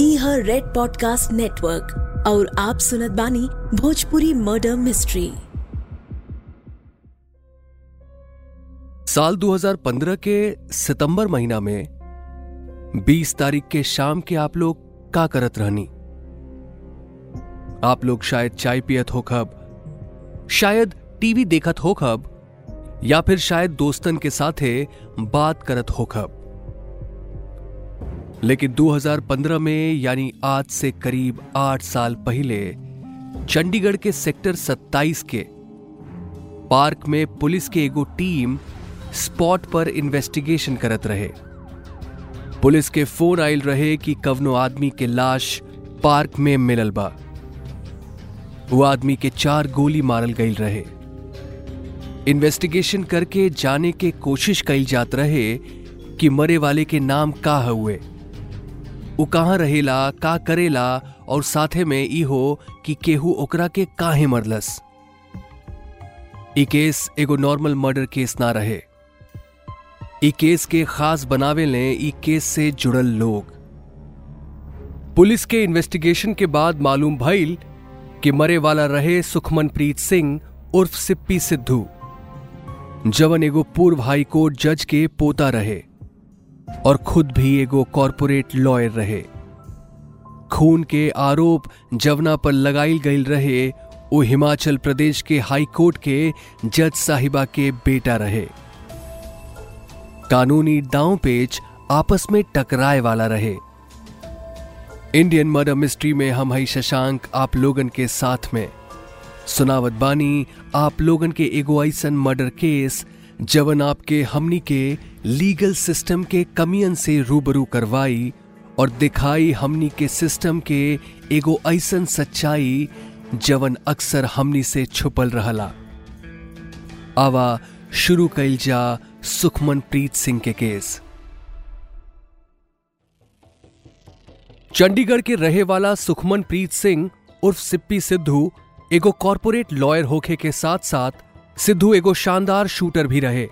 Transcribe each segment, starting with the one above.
ई हर red podcast network और आप सुनत बानी भोजपुरी मर्डर मिस्ट्री साल 2015 के सितंबर महीना में 20 तारीख के शाम के आप लोग का करत रहनी। आप लोग शायद चाय पियत हो खब, शायद टीवी देखत हो खब, या फिर शायद दोस्तन के साथे बात करत हो खब। लेकिन 2015 में, यानी आज से करीब आठ साल पहले, चंडीगढ़ के सेक्टर 27 के पार्क में पुलिस के एगो टीम स्पॉट पर इन्वेस्टिगेशन करत रहे। पुलिस के फ़ोन आयल रहे कि कवनो आदमी के लाश पार्क में मिलल बा। वो आदमी के चार गोली मारल गईल रहे। इन्वेस्टिगेशन करके जाने के कोशिश कई जात रहे कि मरे वाले के नाम का हुए। वो कहाँ रहेला, का करेला, और साथे में ई हो कि केहू ओकरा के काहे मरलस। ई केस एगो नॉर्मल मर्डर केस ना रहे। ई केस के खास बनावे ले ई केस से जुड़ल लोग। पुलिस के इन्वेस्टिगेशन के बाद मालूम भइल कि मरे वाला रहे सुखमनप्रीत सिंह उर्फ़ सिप्पी सिद्धू। जवन एगो पूर्व हाईकोर्ट जज के पोता रहे। और खुद भी एगो कॉरपोरेट लॉयर रहे। खून के आरोप जवना पर लगाई गई रहे वो हिमाचल प्रदेश के हाई कोर्ट के जज साहिबा के बेटा रहे। कानूनी दांव पेच आपस में टकराए वाला रहे। इंडियन मर्डर मिस्ट्री में हम हई शशांक, आप लोगन के साथ में। सुनावत बानी, आप लोगन के एगो ऐसन मर्डर केस जवन आपके हमनी के लीगल सिस्टम के कमियन से रूबरू करवाई और दिखाई हमनी के सिस्टम के एगो ऐसन सच्चाई जवन अक्सर हमनी से छुपल रहला। आवा, शुरू कैल जा सुखमन प्रीत सिंह के केस। चंडीगढ़ के रहे वाला सुखमन प्रीत सिंह उर्फ़ सिप्पी सिद्धू, एगो कॉरपोरेट लॉयर होखे के साथ साथ सिद्धू एगो शानदार शूटर भी रहे।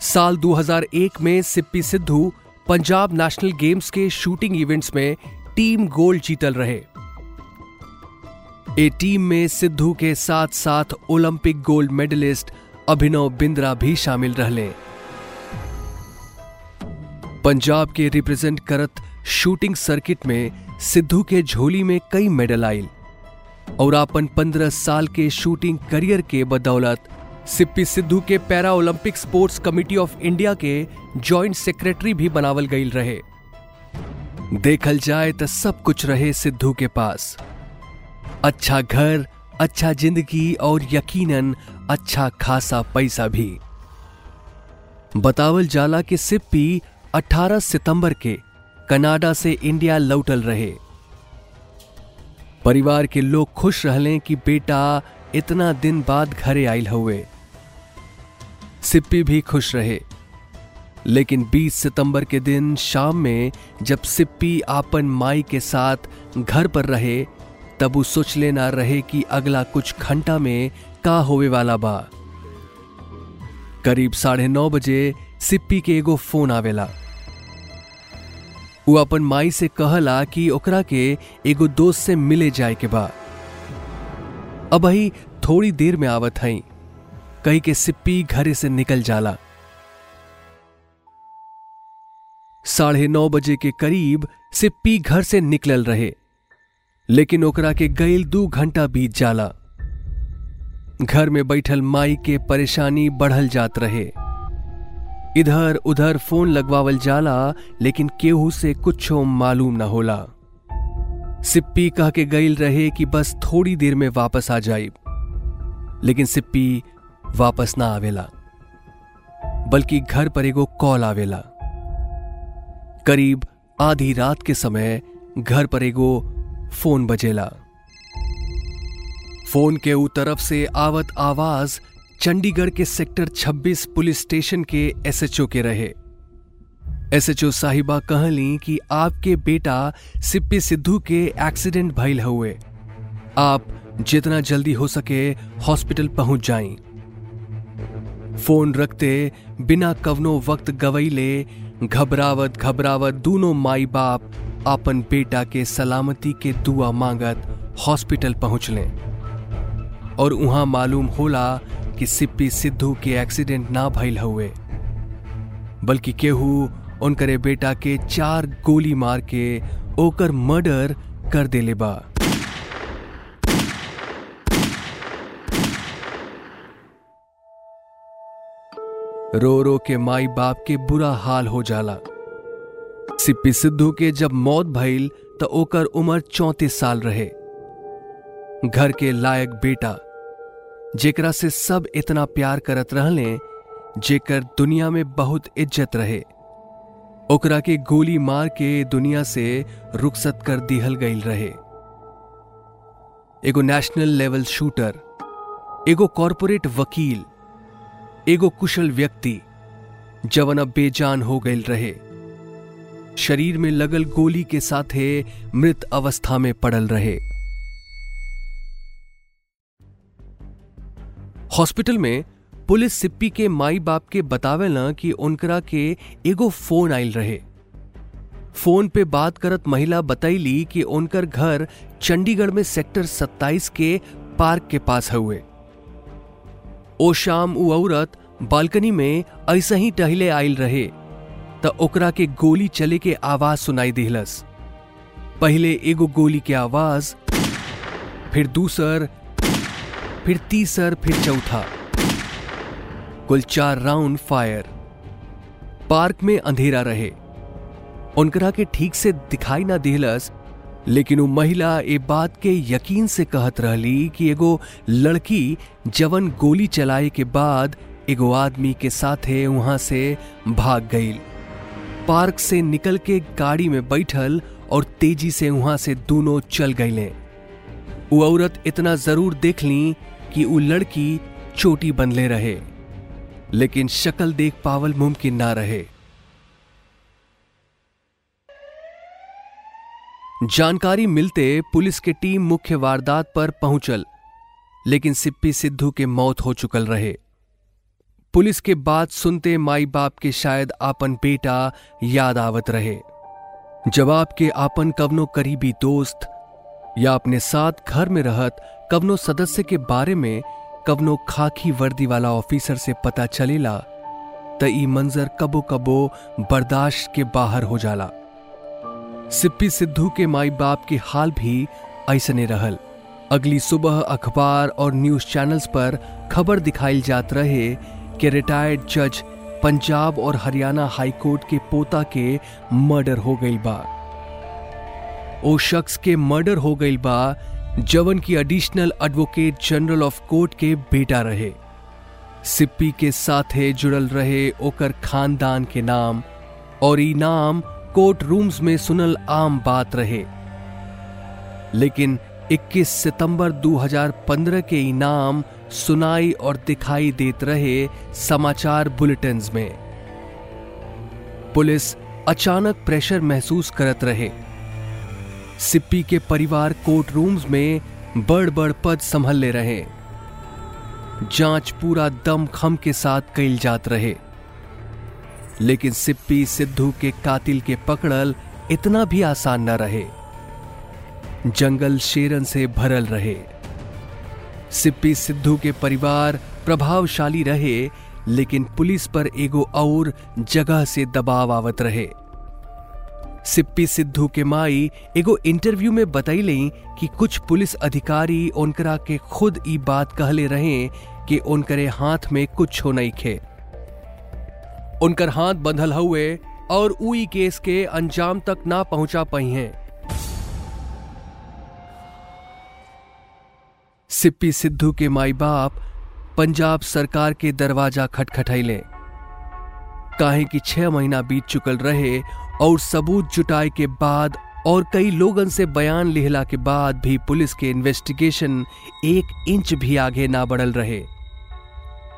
साल 2001 में सिप्पी सिद्धू पंजाब नेशनल गेम्स के शूटिंग इवेंट्स में टीम गोल्ड जीतल रहे। ए टीम में सिद्धू के साथ साथ Olympic gold medallist Abhinav Bindra भी शामिल रहले। पंजाब के रिप्रेजेंट करत शूटिंग सर्किट में सिद्धू के झोली में कई मेडल आयल और अपन पंद्रह साल के शूटिंग करियर के बदौलत सिप्पी सिद्धू के para Olympic sports committee of India के जॉइंट सेक्रेटरी भी बनावल गई रहे। देखल जाए तो सब कुछ रहे सिद्धू के पास। अच्छा घर अच्छा ज़िंदगी और यकीनन अच्छा खासा पैसा भी। बतावल जाला कि सिप्पी 18 सितंबर के कनाडा से इंडिया लौटल रहे। परिवार के लोग खुश रहले कि बेटा इतना दिन बाद घरे आयल हुए सिप्पी भी खुश रहे। लेकिन 20 सितंबर के दिन शाम में जब सिप्पी आपन माई के साथ घर पर रहे, तब वो सोच लेना रहे कि अगला कुछ घंटा में का होवे वाला बा। करीब साढ़े नौ बजे सिप्पी के एगो फ़ोन आवेला। वो अपन माई से कहला कि ओकरा के एगो दोस्त से मिले जाए के बा। अब ही थोड़ी देर में आवत हई। कही के सिप्पी घरे से निकल जाला। साढ़े नौ बजे के करीब सिप्पी घर से निकलल रहे, लेकिन ओकरा के गईल दू घंटा बीत जाला। घर में बैठल माई के परेशानी बढ़ल जात रहे। इधर उधर फ़ोन लगवावल जाला, लेकिन केहू से कुछ मालूम ना होला। सिप्पी कह के गईल रहे कि बस थोड़ी देर में वापस आ जाए लेकिन सिप्पी वापस ना आवेला। बल्कि घर पर एगो कॉल आवेला। करीब आधी रात के समय घर पर एगो फ़ोन बजेला। फ़ोन के ऊ तरफ़ से आवत आवाज़ चंडीगढ़ के सेक्टर 26 पुलिस स्टेशन के एसएचओ के रहे। एसएचओ साहिबा कहली कि आपके बेटा सिप्पी सिद्धू के एक्सीडेंट भइल हुए। आप जितना जल्दी हो सके हॉस्पिटल पहुँच जाएँ। फ़ोन रखते बिना कवनो वक्त गवैले घबरावत घबरावत दोनों माई बाप अपन बेटा के सलामती के दुआ मांगत हॉस्पिटल पहुँच पहुंचले। और वहाँ मालूम होला कि सिप्पी सिद्धू के एक्सीडेंट ना भइल हुए, बल्कि केहू उनकरे बेटा के चार गोली मार के ओकर मर्डर कर देले बा। रो रो के माई बाप के बुरा हाल हो जाला। सिप्पी सिद्धू के जब मौत भइल तो ओकर उम्र चौंतीस साल रहे। घर के लायक बेटा जेकरा से सब इतना प्यार करत रहले, जेकर दुनिया में बहुत इज़्ज़त रहे। ओकरा के गोली मार के दुनिया से रुखसत कर दिहल गईल रहे। एगो नेशनल लेवल शूटर, एगो कॉरपोरेट वकील, एगो कुशल व्यक्ति, जवन अब बेजान हो गए रहे। शरीर में लगल गोली के साथे मृत अवस्था में पड़ल रहे। हॉस्पिटल में पुलिस सिप्पी के माई बाप के बतावेला कि उनकरा के एगो फ़ोन आयल रहे। फ़ोन पे बात करत महिला बतैली कि उनकर घर चंडीगढ़ में सेक्टर 27 के पार्क के पास हुए ओ शाम उ औरत बालकनी में ऐसा ही टहले आयल रहे, त ओकरा के गोली चले के आवाज़ सुनाई दिलस पहले एगो गोली के आवाज़, फिर दूसर फिर तीसर, फिर चौथा। कुल चार राउंड फायर। पार्क में अंधेरा रहे। उनकरा के ठीक से दिखाई ना दिहलस, लेकिन वो महिला ए बात के यकीन से कहत रहली कि एगो लड़की जवन गोली चलाए के बाद एगो आदमी के साथे वहाँ से भाग गई पार्क से निकल के गाड़ी में बैठल और तेज़ी से वहाँ से दोनों चल गईले वो औरत इतना ज़रूर देख ली कि वो लड़की चोटी बनले रहे, लेकिन शक्ल देख पावल मुमकिन ना रहे। जानकारी मिलते पुलिस के टीम मुख्य वारदात पर पहुंचल, लेकिन सिप्पी सिद्धू के मौत हो चुकल रहे। पुलिस के बात सुनते माई बाप के शायद आपन बेटा याद आवत रहे। जवाब के आपन कवनो करीबी दोस्त या अपने साथ घर में रहत कवनो सदस्य के बारे में कवनो खाकी वर्दी वाला ऑफिसर से पता चलेला, त ई मंजर कबो कबो बर्दाश्त के बाहर हो जाला। सिप्पी सिद्धू के माई बाप के हाल भी ऐसने रहल। अगली सुबह अखबार और न्यूज़ चैनल्स पर खबर दिखाई जात रहे कि रिटायर्ड जज पंजाब और हरियाणा हाईकोर्ट के पोता के मर्डर हो गई बा। ओ शख्स के मर्डर हो गई बा, जवन की additional advocate general of court के बेटा रहे। सिप्पी के साथे जुड़ल रहे ओकर खानदान के नाम, और ई नाम कोर्ट रूम्स में सुनल आम बात रहे। लेकिन 21 सितंबर 2015 के इनाम सुनाई और दिखाई देत रहे समाचार बुलेटिन में। पुलिस अचानक प्रेशर महसूस करत रहे। सिप्पी के परिवार कोर्ट रूम्स में बड़ बड़ पद संभल ले रहे। जाँच पूरा दम खम के साथ कैल जात रहे। लेकिन सिप्पी सिद्धू के कातिल के पकड़ल इतना भी आसान न रहे। जंगल शेरन से भरल रहे। सिप्पी सिद्धू के परिवार प्रभावशाली रहे, लेकिन पुलिस पर एगो और जगह से दबाव आवत रहे। सिप्पी सिद्धू के माई एगो इंटरव्यू में बतैली कि कुछ पुलिस अधिकारी उनकरा के खुद ई बात कहले रहे कि उनकरे हाथ में कुछ हो नहीं खे। उनकर हाथ बंधल हुए और उई केस के अंजाम तक ना पहुँचा पाई हैं। सिप्पी सिद्धू के माई बाप पंजाब सरकार के दरवाज़ा खटखटैले काहे कि छह महीना बीत चुकल रहे और सबूत जुटाए के बाद और कई लोगन से बयान लिहला के बाद भी पुलिस के इन्वेस्टिगेशन एक इंच भी आगे ना बढ़ल रहे।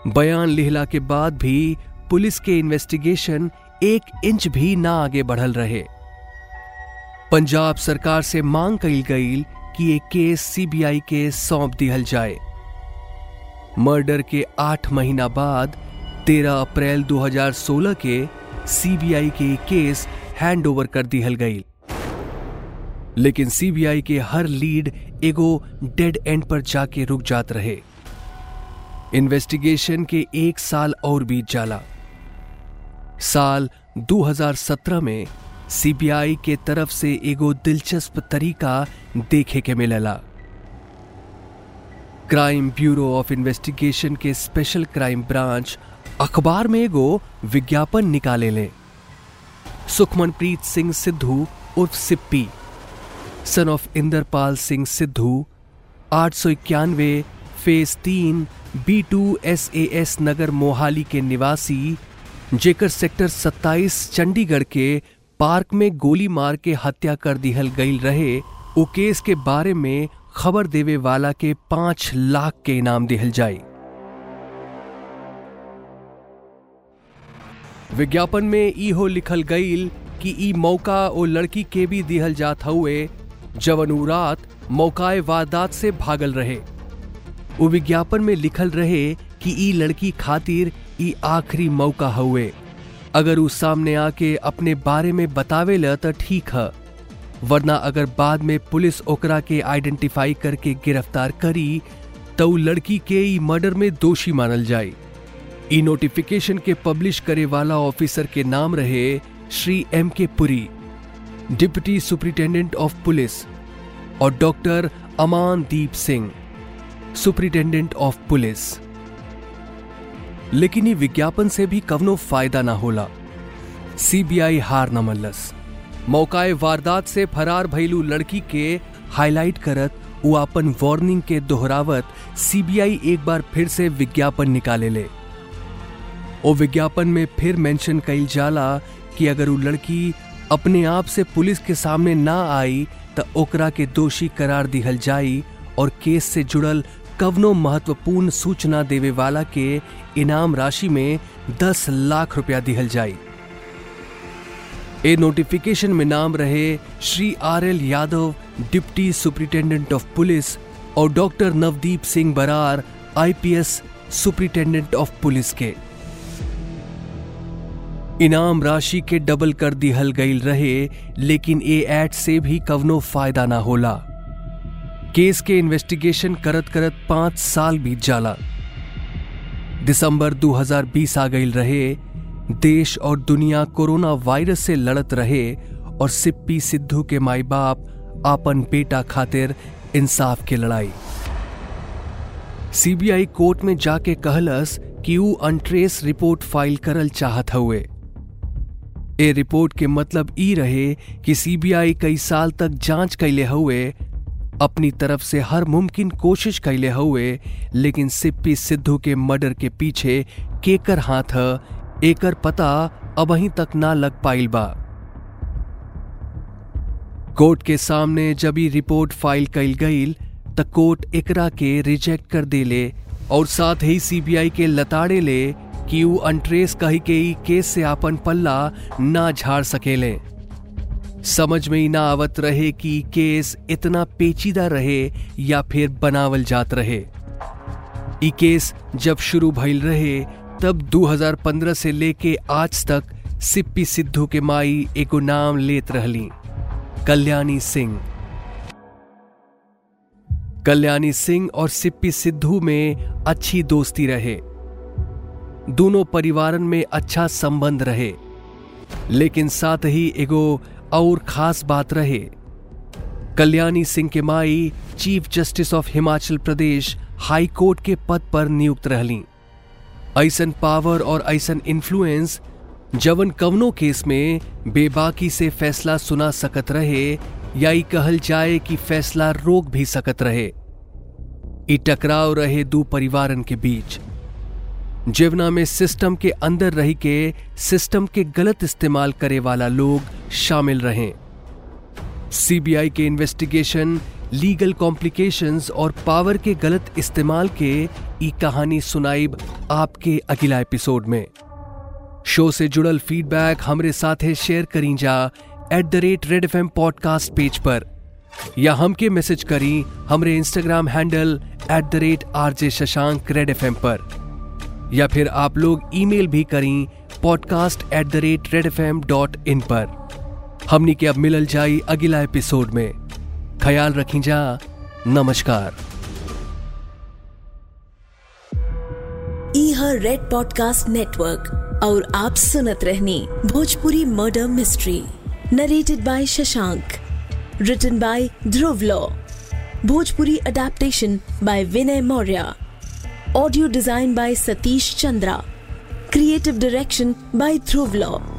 बयान लिहला के बाद भी पुलिस के इन्वेस्टिगेशन एक इंच भी ना आगे बढ़ल रहे। पंजाब सरकार से मांग कई गई कि ये केस सीबीआई के सौंप दिहल जाए। मर्डर के आठ महीना बाद 13 अप्रैल 2016 के सीबीआई के केस हैंड ओवर कर दिहल गई। लेकिन सीबीआई के हर लीड एगो डेड एंड पर जाके रुक जात रहे। इन्वेस्टिगेशन के एक साल और बीत जाला। साल 2017 में सीबीआई के तरफ़ से एगो दिलचस्प तरीका देखे के मिलला। क्राइम ब्यूरो ऑफ़ इन्वेस्टिगेशन के स्पेशल क्राइम ब्रांच अखबार में एगो विज्ञापन निकाले ले। सुखमनप्रीत सिंह सिद्धू उर्फ़ सिप्पी। सन ऑफ़ इंदरपाल सिंह सिद्धू, आठ सौ इक्यानवे, फ़ेज़ तीन, B two S A S Nagar Mohali के निवासी, जेकर सेक्टर 27 चंडीगढ़ के पार्क में गोली मार के हत्या कर दिहल गई रहे केस के बारे में खबर देवे वाला के पाँच लाख के इनाम दिहल जाए। विज्ञापन में हो लिखल गईल कि ई मौका ओ लड़की के भी दिहल जात हुए जवन उ रात मौकाए वारदात से भागल रहे। वो विज्ञापन में लिखल रहे कि ई लड़की खातिर ई आखिरी मौका हुए अगर उ सामने आके अपने बारे में बतावे ल तो ठीक है, वरना अगर बाद में पुलिस ओकरा के आइडेंटिफाई करके गिरफ़्तार करी तो लड़की के ई मर्डर में दोषी मानल जाए। ई नोटिफिकेशन के पब्लिश करे वाला ऑफिसर के नाम रहे Shri M K Puri deputy superintendent of police और doctor Amandeep Singh superintendent of police लेकिन ये विज्ञापन से भी कवनो फ़ायदा ना होला। सीबीआई हार न मल्लस। मौकाए वारदात से फरार भैलू लड़की के हाईलाइट करत वो अपन वार्निंग के दोहरावत सीबीआई एक बार फिर से विज्ञापन निकाले ले। ओ विज्ञापन में फिर मेंशन कईल जाला कि अगर वो लड़की अपने आप से पुलिस के सामने ना आई तो ओकरा के दोषी करार दिहल जाई और केस से जुड़ल कवनो महत्वपूर्ण सूचना देवे वाला के इनाम राशि में 10 लाख रुपया दिहल जाई। ए नोटिफिकेशन में नाम रहे Shri R L Yadav, deputy superintendent of police और doctor Navdeep Singh Brar, IPS superintendent of police के। इनाम राशि के डबल कर दिहल गईल रहे, लेकिन ए एड से भी कवनो फ़ायदा ना होला। केस के इन्वेस्टिगेशन करत करत पाँच साल बीत जाला। दिसंबर 2020 आ गईल रहे, देश और दुनिया कोरोना वायरस से लड़त रहे और सिप्पी सिद्धू के माई बाप आपन बेटा खातिर इंसाफ के लड़ाई। सीबीआई कोर्ट में जाके कहलस कि ऊ अनट्रेस रिपोर्ट फ़ाइल करल चाहत हुए ए रिपोर्ट के मतलब ई रहे कि सीबीआई कई साल तक जाँच कैले हुए अपनी तरफ़ से हर मुमकिन कोशिश कैले हुए लेकिन सिप्पी सिद्धू के मर्डर के पीछे केकर हाथ है एकर पता अबही तक ना लग पाइल बा। कोर्ट के सामने जब ई रिपोर्ट फ़ाइल कैल गईल त कोर्ट एकरा के रिजेक्ट कर देले, और साथ ही सीबीआई के लताड़े ले कि ऊ अनट्रेस कही के ई केस से आपन पल्ला ना झाड़ सकेले। समझ में ही ना आवत रहे कि केस इतना पेचीदा रहे या फिर बनावल जात रहे। ई केस जब शुरू भइल रहे, तब 2015 से लेके आज तक सिप्पी सिद्धू के माई एगो नाम लेत रहली। कल्याणी सिंह। कल्याणी सिंह और सिप्पी सिद्धू में अच्छी दोस्ती रहे। दोनों परिवारन में अच्छा संबंध रहे। लेकिन साथ ही एगो और खास बात रहे। कल्याणी सिंह के माई, chief justice of Himachal Pradesh, high court के पद पर नियुक्त रहली। ऐसन पावर और ऐसन इन्फ्लुएंस जवन कवनो केस में बेबाकी से फैसला सुना सकत रहे, या ई कहल जाए कि फैसला रोक भी सकत रहे। टकराव रहे दो परिवारन के बीच। जीवना में सिस्टम के अंदर रही के सिस्टम के गलत इस्तेमाल करे वाला लोग शामिल रहे। सीबीआई के इन्वेस्टिगेशन लीगल कॉम्प्लिकेशंस और पावर के गलत इस्तेमाल के ई कहानी सुनाइब आपके अगला एपिसोड में। शो से जुड़ल फीडबैक हमरे साथे शेयर करी जा at the rate red F M podcast page पर। या हमके मैसेज करी हमरे Instagram handle at the rate R J Shashank red F M पर। या फिर आप लोग ईमेल भी करें podcast at the rate red F M dot in पर। हमनी के अब मिलल जाई अगला एपिसोड में। ख्याल रखी जा। नमस्कार। ई हर रेड पॉडकास्ट नेटवर्क और आप सुनत रहनी Bhojpuri murder mystery narrated by Shashank. Written by Dhruv Law. Bhojpuri adaptation by Vinay Maurya. Audio design by Satish Chandra. Creative direction by Dhruv Law.